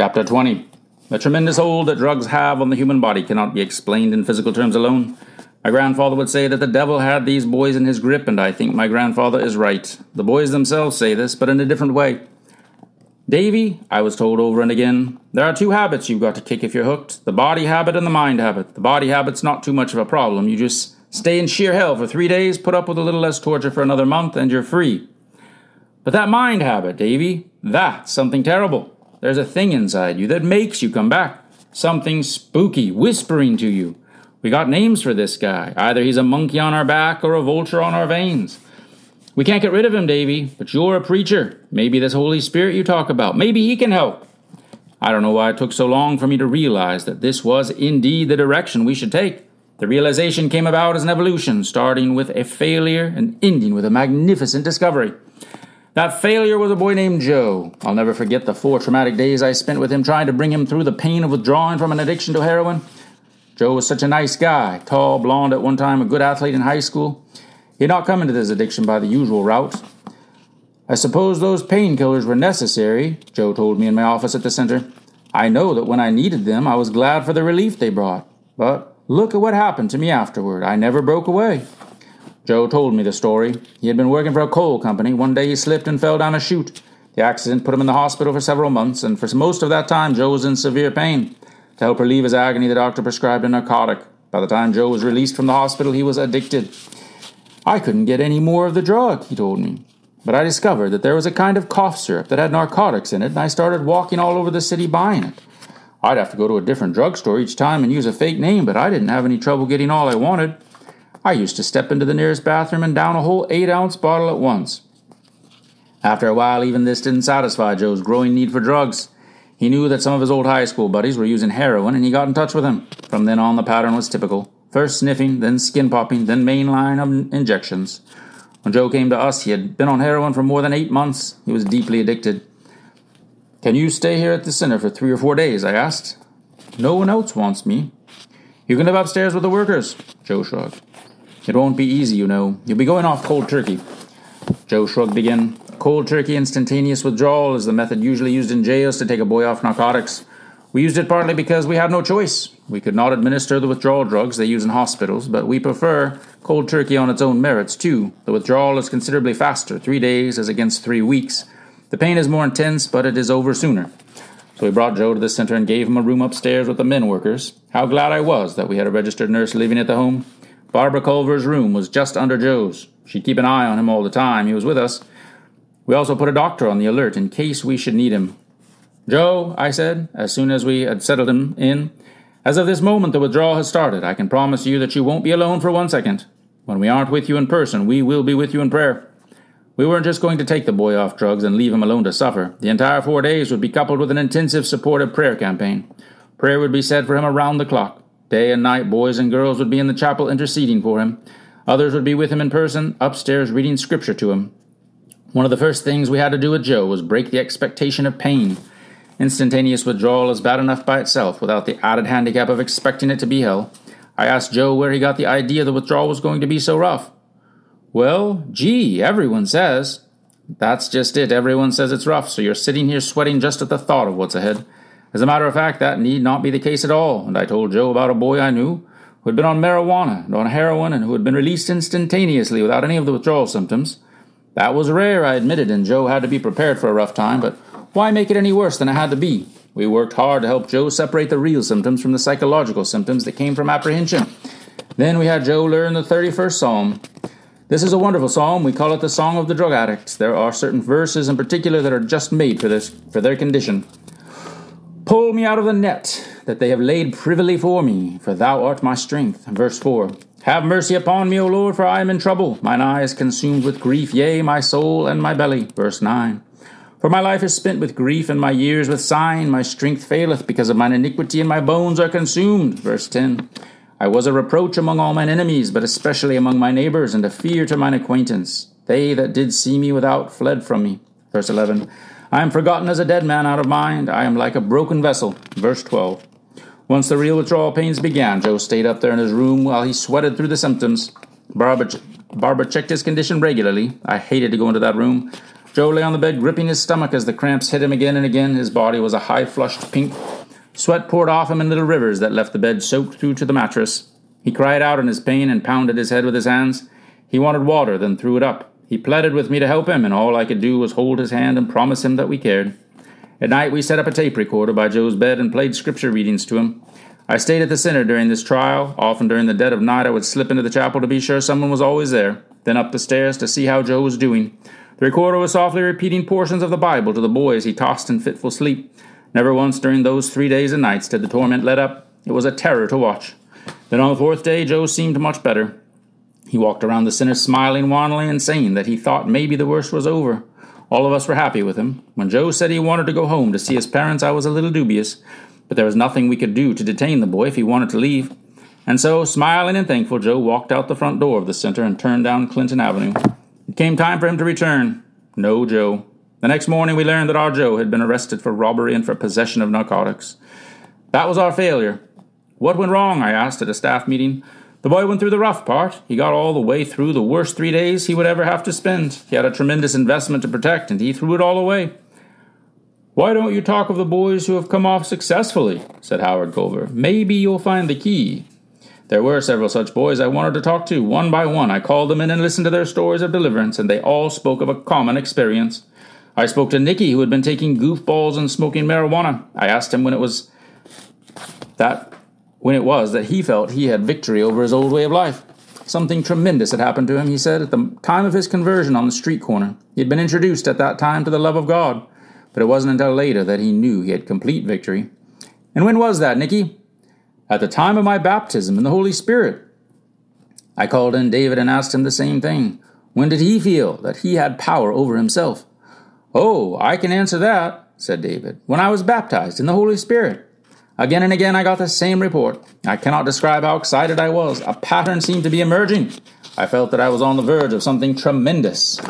Chapter 20 The tremendous hold that drugs have on the human body cannot be explained in physical terms alone. My grandfather would say that the devil had these boys in his grip, and I think my grandfather is right. The boys themselves say this, but in a different way. Davy, I was told over and again, there are two habits you've got to kick if you're hooked the body habit and the mind habit. The body habit's not too much of a problem. You just stay in sheer hell for three days, put up with a little less torture for another month, and you're free. But that mind habit, Davy, that's something terrible. There's a thing inside you that makes you come back. Something spooky whispering to you. We got names for this guy. Either he's a monkey on our back or a vulture on our veins. We can't get rid of him, Davy, but you're a preacher. Maybe this Holy Spirit you talk about, maybe he can help. I don't know why it took so long for me to realize that this was indeed the direction we should take. The realization came about as an evolution, starting with a failure and ending with a magnificent discovery. That failure was a boy named Joe. I'll never forget the four traumatic days I spent with him trying to bring him through the pain of withdrawing from an addiction to heroin. Joe was such a nice guy, tall, blond at one time, a good athlete in high school. He had not come into this addiction by the usual route. I suppose those painkillers were necessary, Joe told me in my office at the center. I know that when I needed them, I was glad for the relief they brought. But look at what happened to me afterward. I never broke away. Joe told me the story. He had been working for a coal company. One day he slipped and fell down a chute. The accident put him in the hospital for several months, and for most of that time, Joe was in severe pain. To help relieve his agony, the doctor prescribed a narcotic. By the time Joe was released from the hospital, he was addicted. I couldn't get any more of the drug, he told me. But I discovered that there was a kind of cough syrup that had narcotics in it, and I started walking all over the city buying it. I'd have to go to a different drugstore each time and use a fake name, but I didn't have any trouble getting all I wanted. I used to step into the nearest bathroom and down a whole eight ounce bottle at once. After a while, even this didn't satisfy Joe's growing need for drugs. He knew that some of his old high school buddies were using heroin, and he got in touch with them. From then on, the pattern was typical first sniffing, then skin popping, then mainline of injections. When Joe came to us, he had been on heroin for more than eight months. He was deeply addicted. Can you stay here at the center for three or four days? I asked. No one else wants me. You can live upstairs with the workers, Joe shrugged. It won't be easy, you know. You'll be going off cold turkey. Joe shrugged again. Cold turkey instantaneous withdrawal is the method usually used in jails to take a boy off narcotics. We used it partly because we had no choice. We could not administer the withdrawal drugs they use in hospitals, but we prefer cold turkey on its own merits, too. The withdrawal is considerably faster, three days as against three weeks. The pain is more intense, but it is over sooner. So we brought Joe to the center and gave him a room upstairs with the men workers. How glad I was that we had a registered nurse living at the home. Barbara Culver's room was just under Joe's. She'd keep an eye on him all the time. He was with us. We also put a doctor on the alert in case we should need him. Joe, I said, as soon as we had settled him in, as of this moment the withdrawal has started. I can promise you that you won't be alone for one second. When we aren't with you in person, we will be with you in prayer. We weren't just going to take the boy off drugs and leave him alone to suffer. The entire four days would be coupled with an intensive supportive prayer campaign. Prayer would be said for him around the clock. Day and night, boys and girls would be in the chapel interceding for him. Others would be with him in person, upstairs reading scripture to him. One of the first things we had to do with Joe was break the expectation of pain. Instantaneous withdrawal is bad enough by itself without the added handicap of expecting it to be hell. I asked Joe where he got the idea the withdrawal was going to be so rough. Well, gee, everyone says. That's just it. Everyone says it's rough, so you're sitting here sweating just at the thought of what's ahead. As a matter of fact, that need not be the case at all, and I told Joe about a boy I knew who had been on marijuana and on heroin and who had been released instantaneously without any of the withdrawal symptoms. That was rare, I admitted, and Joe had to be prepared for a rough time, but why make it any worse than it had to be? We worked hard to help Joe separate the real symptoms from the psychological symptoms that came from apprehension. Then we had Joe learn the 31st Psalm. This is a wonderful psalm. We call it the Song of the Drug Addicts. There are certain verses in particular that are just made for this, for their condition. Pull me out of the net that they have laid privily for me, for thou art my strength. Verse 4. Have mercy upon me, O Lord, for I am in trouble. Mine eye is consumed with grief, yea, my soul and my belly. Verse 9. For my life is spent with grief, and my years with sighing. My strength faileth because of mine iniquity, and my bones are consumed. Verse 10. I was a reproach among all mine enemies, but especially among my neighbors, and a fear to mine acquaintance. They that did see me without fled from me. Verse 11. I am forgotten as a dead man out of mind. I am like a broken vessel. Verse 12. Once the real withdrawal pains began, Joe stayed up there in his room while he sweated through the symptoms. Barbara, Barbara checked his condition regularly. I hated to go into that room. Joe lay on the bed, gripping his stomach as the cramps hit him again and again. His body was a high flushed pink. Sweat poured off him in little rivers that left the bed soaked through to the mattress. He cried out in his pain and pounded his head with his hands. He wanted water, then threw it up. He pleaded with me to help him, and all I could do was hold his hand and promise him that we cared. At night, we set up a tape recorder by Joe's bed and played scripture readings to him. I stayed at the center during this trial. Often during the dead of night, I would slip into the chapel to be sure someone was always there, then up the stairs to see how Joe was doing. The recorder was softly repeating portions of the Bible to the boys he tossed in fitful sleep. Never once during those three days and nights did the torment let up. It was a terror to watch. Then on the fourth day, Joe seemed much better. He walked around the center smiling wanly and saying that he thought maybe the worst was over. All of us were happy with him. When Joe said he wanted to go home to see his parents, I was a little dubious but there was nothing we could do to detain the boy if he wanted to leave. And so, smiling and thankful, Joe walked out the front door of the center and turned down Clinton Avenue. It came time for him to return. No Joe. The next morning, we learned that our Joe had been arrested for robbery and for possession of narcotics. That was our failure. What went wrong? I asked at a staff meeting. The boy went through the rough part. He got all the way through the worst three days he would ever have to spend. He had a tremendous investment to protect, and he threw it all away. Why don't you talk of the boys who have come off successfully? said Howard Culver. Maybe you'll find the key. There were several such boys I wanted to talk to. One by one, I called them in and listened to their stories of deliverance, and they all spoke of a common experience. I spoke to Nicky, who had been taking goofballs and smoking marijuana. I asked him when it was that when it was that he felt he had victory over his old way of life. Something tremendous had happened to him, he said, at the time of his conversion on the street corner. He had been introduced at that time to the love of God but it wasn't until later that he knew he had complete victory. And when was that, Nicky? At the time of my baptism in the Holy Spirit. I called in David and asked him the same thing. When did he feel that he had power over himself? Oh, I can answer that, said David. When I was baptized in the Holy Spirit. Again and again I got the same report. I cannot describe how excited I was. A pattern seemed to be emerging. I felt that I was on the verge of something tremendous.